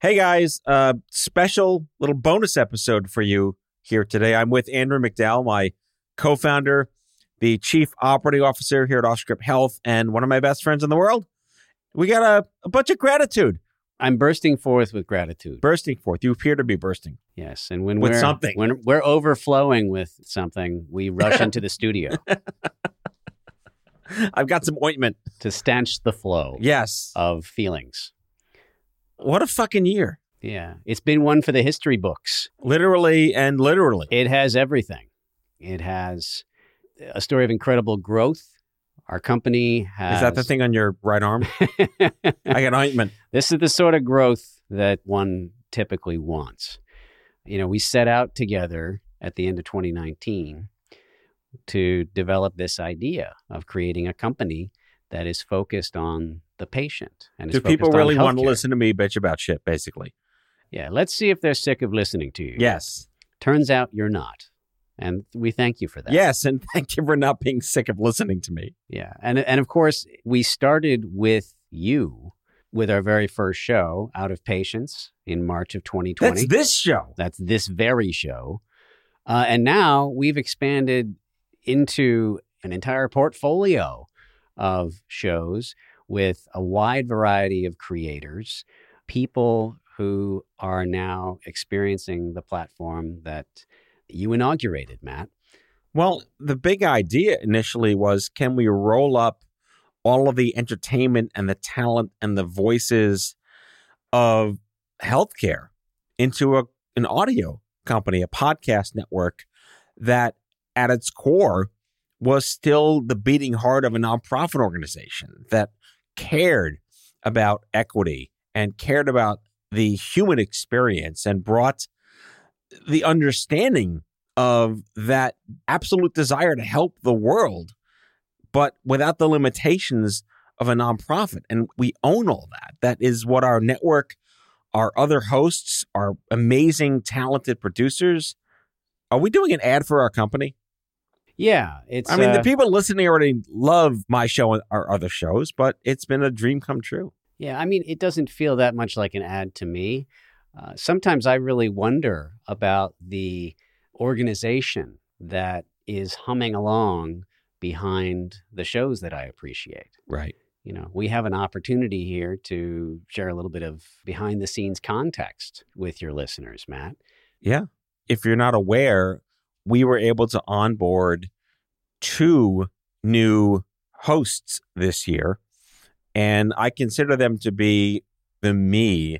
Hey guys, uh, special little bonus episode for you here today. I'm with Andrew McDowell, my co founder, the chief operating officer here at OffScrip Health, and one of my best friends in the world. We got a, a bunch of gratitude I'm bursting forth with gratitude. bursting forth. You appear to be bursting. yes, and when With we're something. when we're overflowing with something, we rush into the studio I've got some ointment. to stanch the flow Yes. of feelings. What a fucking year. Yeah, it's been one for the history books. Literally and literally. It has everything. It has a story of incredible growth. Our company has. Is that the thing on your right arm? I got ointment. this is the sort of growth that one typically wants. You know, we set out together at the end of 2019 to develop this idea of creating a company that is focused on the patient. And Do people really want to listen to me bitch about shit, basically? Yeah, let's see if they're sick of listening to you. Yes. Turns out you're not. And we thank you for that. Yes. And thank you for not being sick of listening to me. Yeah. And and of course, we started with you with our very first show, Out of Patience, in March of 2020. That's this show. That's this very show. Uh, and now we've expanded into an entire portfolio of shows with a wide variety of creators, people who are now experiencing the platform that you inaugurated, Matt. Well, the big idea initially was can we roll up all of the entertainment and the talent and the voices of healthcare into a, an audio company, a podcast network that at its core was still the beating heart of a nonprofit organization that cared about equity and cared about the human experience and brought the understanding of that absolute desire to help the world, but without the limitations of a nonprofit. And we own all that. That is what our network, our other hosts, our amazing, talented producers. Are we doing an ad for our company? Yeah, it's. I mean, the uh, people listening already love my show and our other shows, but it's been a dream come true. Yeah, I mean, it doesn't feel that much like an ad to me. Uh, sometimes I really wonder about the organization that is humming along behind the shows that I appreciate. Right. You know, we have an opportunity here to share a little bit of behind the scenes context with your listeners, Matt. Yeah. If you're not aware, we were able to onboard two new hosts this year, and I consider them to be the me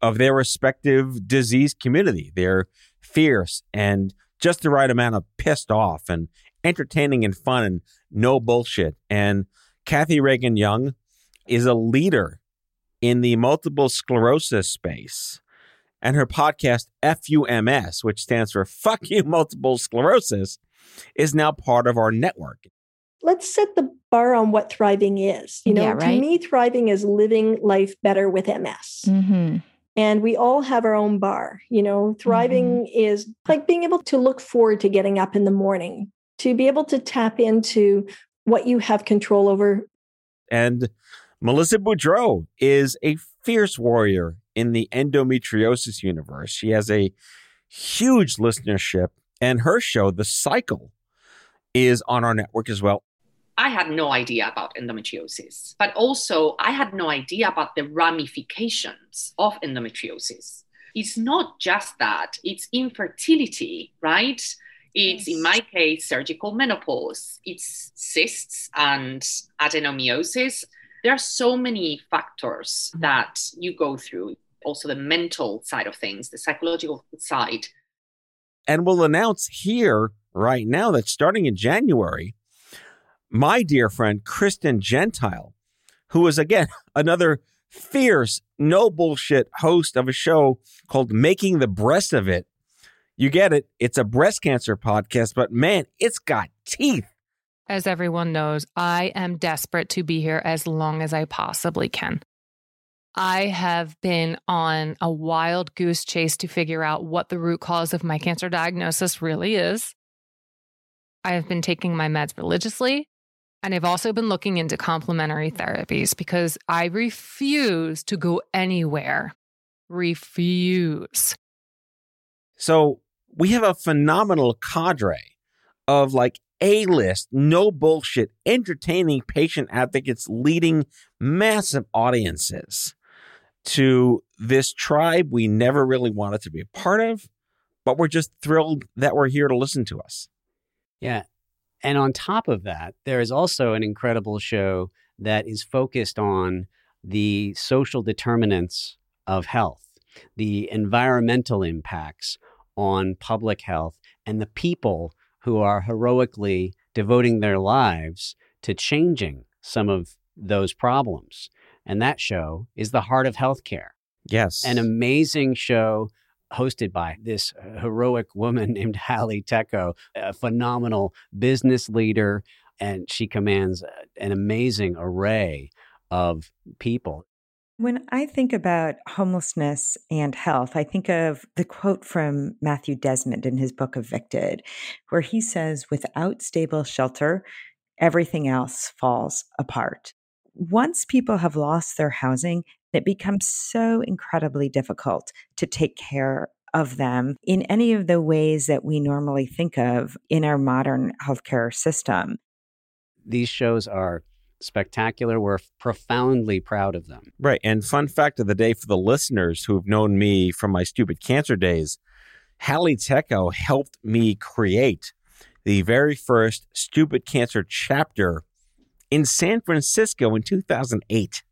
of their respective disease community. They're fierce and just the right amount of pissed off and entertaining and fun and no bullshit. And Kathy Reagan Young is a leader in the multiple sclerosis space and her podcast FUMS, which stands for Fuck You Multiple Sclerosis, is now part of our network. let's set the bar on what thriving is. You know, Yeah, to me, thriving is living life better with MS. Mm-hmm. And we all have our own bar. You know, thriving is like being able to look forward to getting up in the morning, to be able to tap into what you have control over. And Melissa Boudreau is a fierce warrior in the endometriosis universe. She has a huge listenership, and her show, The Cycle, is on our network as well. I had no idea about endometriosis, but also I had no idea about the ramifications of endometriosis. It's not just that, it's infertility, right? It's in my case surgical menopause, it's cysts and adenomyosis. There are so many factors that you go through, also the mental side of things, the psychological side. And we'll announce here right now that starting in January, my dear friend Kristen Gentile, who is again another fierce, no bullshit host of a show called Making the Breast of It. You get it. It's a breast cancer podcast, but man, it's got teeth. As everyone knows, I am desperate to be here as long as I possibly can. I have been on a wild goose chase to figure out what the root cause of my cancer diagnosis really is. I have been taking my meds religiously, and I've also been looking into complementary therapies because I refuse to go anywhere refuse. So we have a phenomenal cadre of like A list, no bullshit, entertaining patient advocates leading massive audiences to this tribe we never really wanted to be a part of, but we're just thrilled that we're here to listen to us. Yeah. And on top of that, there is also an incredible show that is focused on the social determinants of health, the environmental impacts on public health, and the people who are heroically devoting their lives to changing some of those problems. And that show is The Heart of Healthcare. Yes. An amazing show hosted by this heroic woman named Hallie Tecco, a phenomenal business leader, and she commands an amazing array of people. When I think about homelessness and health, I think of the quote from Matthew Desmond in his book Evicted, where he says, without stable shelter, everything else falls apart. Once people have lost their housing, it becomes so incredibly difficult to take care of them in any of the ways that we normally think of in our modern healthcare system. These shows are spectacular. We're profoundly proud of them. Right. And fun fact of the day for the listeners who've known me from my stupid cancer days, Hallie Tecco helped me create the very first stupid cancer chapter in San Francisco in 2008.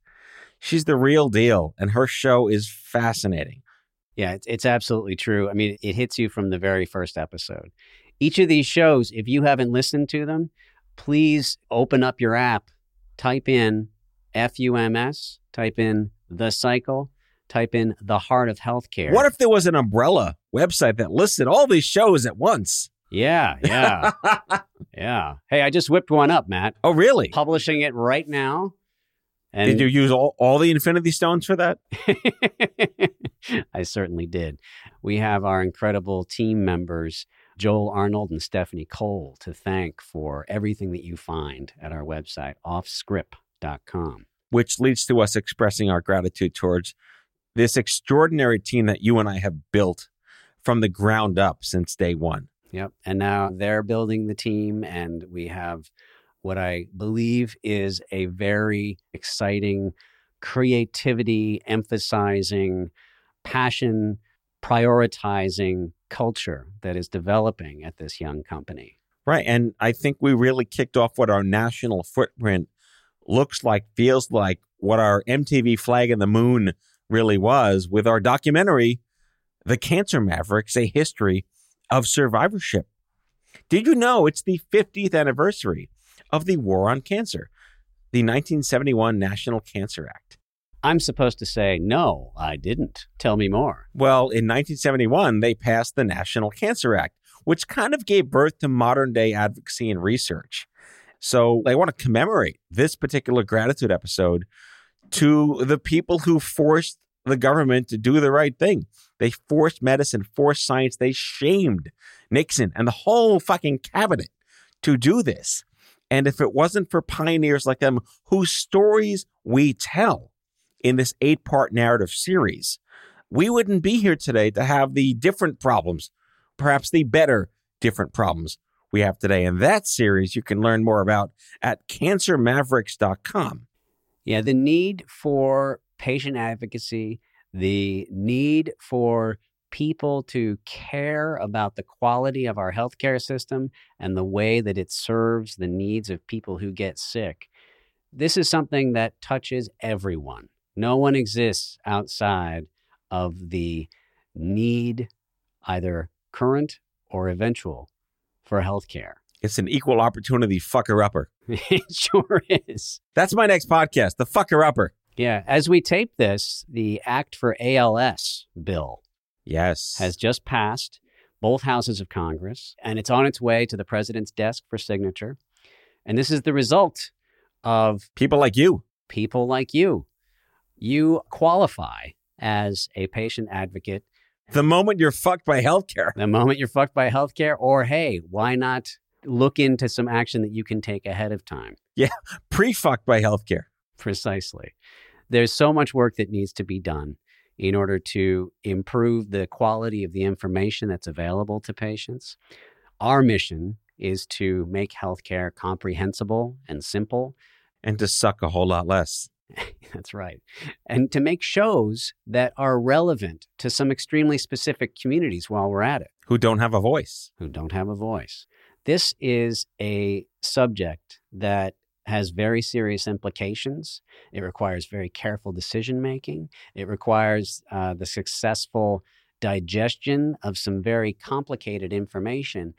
She's the real deal, and her show is fascinating. Yeah, it's, it's absolutely true. I mean, it hits you from the very first episode. Each of these shows, if you haven't listened to them, please open up your app, type in FUMS, type in The Cycle, type in The Heart of Healthcare. What if there was an umbrella website that listed all these shows at once? Yeah, yeah, yeah. Hey, I just whipped one up, Matt. oh, really? Publishing it right now. And Did you use all, all the Infinity Stones for that? I certainly did. We have our incredible team members, Joel Arnold and Stephanie Cole, to thank for everything that you find at our website, offscrip.com. Which leads to us expressing our gratitude towards this extraordinary team that you and I have built from the ground up since day one. Yep. And now they're building the team, and we have what I believe is a very exciting creativity, emphasizing, passion, prioritizing culture that is developing at this young company. Right. And I think we really kicked off what our national footprint looks like, feels like, what our MTV flag in the moon really was with our documentary, The Cancer Mavericks, a history of survivorship. Did you know it's the 50th anniversary of the War on Cancer, the 1971 National Cancer Act? I'm supposed to say, no, I didn't. Tell me more. Well, in 1971, they passed the National Cancer Act, which kind of gave birth to modern day advocacy and research. So I want to commemorate this particular gratitude episode to the people who forced the government to do the right thing. They forced medicine, forced science. They shamed Nixon and the whole fucking cabinet to do this. And if it wasn't for pioneers like them whose stories we tell in this eight part narrative series, we wouldn't be here today to have the different problems, perhaps the better different problems we have today. And that series you can learn more about at cancermavericks.com. Yeah, the need for patient advocacy, the need for people to care about the quality of our healthcare system and the way that it serves the needs of people who get sick. This is something that touches everyone. No one exists outside of the need, either current or eventual, for healthcare. It's an equal opportunity fucker upper. it sure is. That's my next podcast, The Fucker Upper. Yeah. As we tape this, the Act for ALS bill Yes. has just passed both houses of Congress, and it's on its way to the president's desk for signature. And this is the result of people like you. people like you. You qualify as a patient advocate The moment you're fucked by healthcare. the moment you're fucked by healthcare, or hey, why not look into some action that you can take ahead of time? Yeah, pre fucked by healthcare. Precisely. There's so much work that needs to be done. in order to improve the quality of the information that's available to patients. Our mission is to make healthcare comprehensible and simple. And to suck a whole lot less. That's right. And to make shows that are relevant to some extremely specific communities while we're at it. Who don't have a voice. Who don't have a voice. This is a subject that has very serious implications. It requires very careful decision making. It requires uh, the successful digestion of some very complicated information.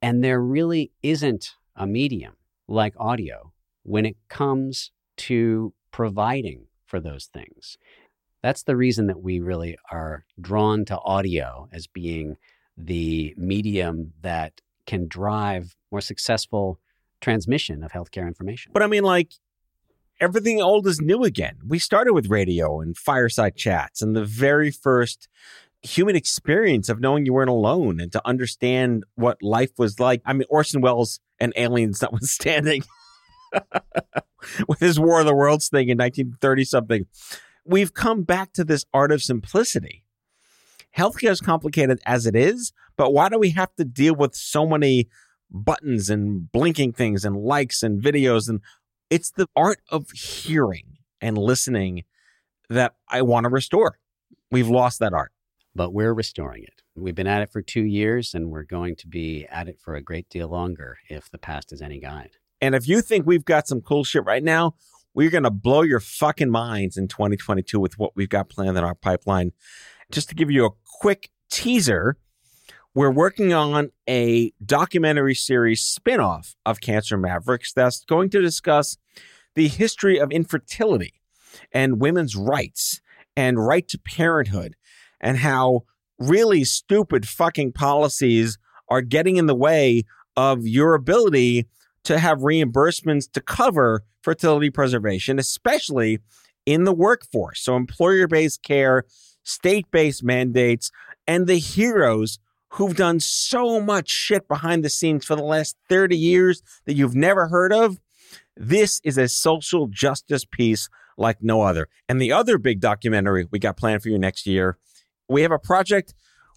And there really isn't a medium like audio when it comes to providing for those things. That's the reason that we really are drawn to audio as being the medium that can drive more successful transmission of healthcare information. But I mean, like, everything old is new again. We started with radio and fireside chats and the very first human experience of knowing you weren't alone and to understand what life was like. I mean, Orson Welles and aliens notwithstanding, with his War of the Worlds thing in 1930 something, we've come back to this art of simplicity. Healthcare is complicated as it is, but why do we have to deal with so many buttons and blinking things and likes and videos? And it's the art of hearing and listening that I want to restore. We've lost that art. But we're restoring it. We've been at it for two years and we're going to be at it for a great deal longer if the past is any guide. And if you think we've got some cool shit right now, we're going to blow your fucking minds in 2022 with what we've got planned in our pipeline. Just to give you a quick teaser, we're working on a documentary series spinoff of Cancer Mavericks that's going to discuss the history of infertility and women's rights and right to parenthood and how really stupid fucking policies are getting in the way of your ability to have reimbursements to cover fertility preservation, especially in the workforce. So, employer based care, state based mandates, and the heroes who've done so much shit behind the scenes for the last 30 years that you've never heard of. This is a social justice piece like no other. And the other big documentary we got planned for you next year, we have a project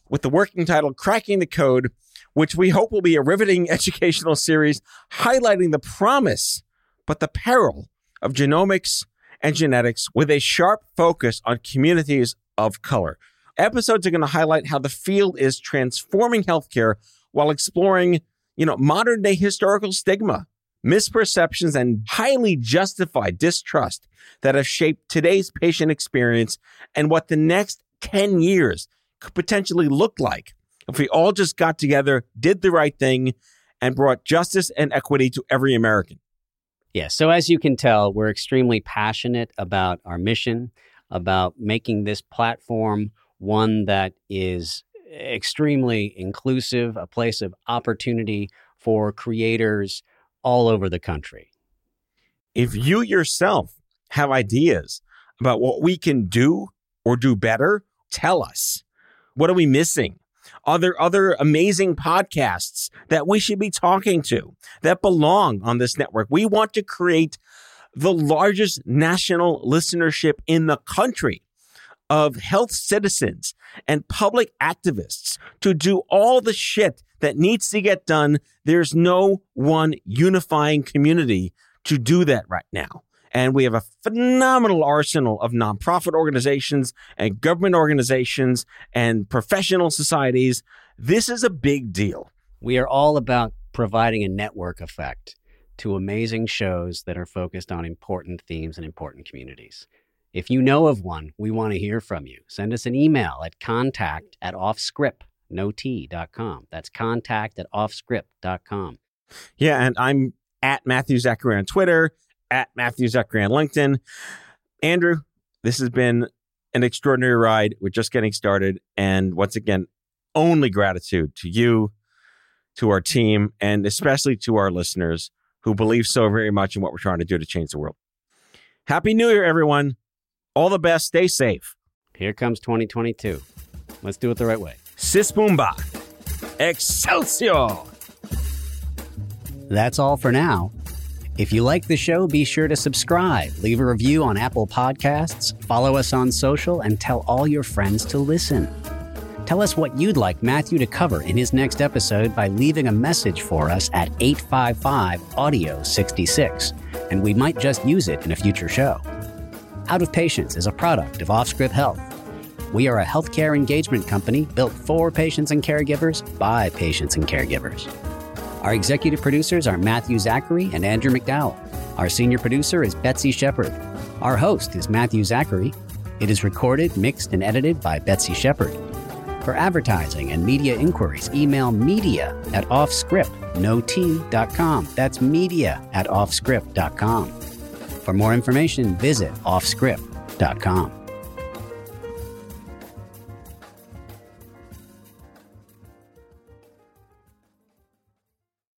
with the working title Cracking the Code, which we hope will be a riveting educational series highlighting the promise but the peril of genomics and genetics with a sharp focus on communities of color. Episodes are going to highlight how the field is transforming healthcare while exploring, you know, modern day historical stigma, misperceptions, and highly justified distrust that have shaped today's patient experience and what the next 10 years could potentially look like if we all just got together, did the right thing, and brought justice and equity to every American. Yeah. So, as you can tell, we're extremely passionate about our mission, about making this platform one that is extremely inclusive, a place of opportunity for creators all over the country. If you yourself have ideas about what we can do or do better, tell us. What are we missing? Are there other amazing podcasts that we should be talking to that belong on this network? We want to create the largest national listenership in the country of health citizens and public activists to do all the shit that needs to get done. There's no one unifying community to do that right now. And we have a phenomenal arsenal of nonprofit organizations and government organizations and professional societies. This is a big deal. We are all about providing a network effect to amazing shows that are focused on important themes and important communities. If you know of one, we want to hear from you. Send us an email at contact at offscrip.com. That's contact at offscrip.com. Yeah, and I'm at Matthew Zachary on Twitter, at Matthew Zachary on LinkedIn. Andrew, this has been an extraordinary ride. We're just getting started. And once again, only gratitude to you, to our team, and especially to our listeners who believe so very much in what we're trying to do to change the world. Happy New Year, everyone. All the best. Stay safe. Here comes 2022. Let's do it the right way. Sis Boomba. Excelsior. That's all for now. If you like the show, be sure to subscribe, leave a review on Apple Podcasts, follow us on social, and tell all your friends to listen. Tell us what you'd like Matthew to cover in his next episode by leaving a message for us at 855 Audio 66, and we might just use it in a future show. Out of Patience is a product of OffScrip Health. We are a healthcare engagement company built for patients and caregivers by patients and caregivers. Our executive producers are Matthew Zachary and Andrew McDowell. Our senior producer is Betsy Shepard. Our host is Matthew Zachary. It is recorded, mixed, and edited by Betsy Shepard. For advertising and media inquiries, email media at offscrip.com. That's media at offscrip.com. For more information, visit offscrip.com.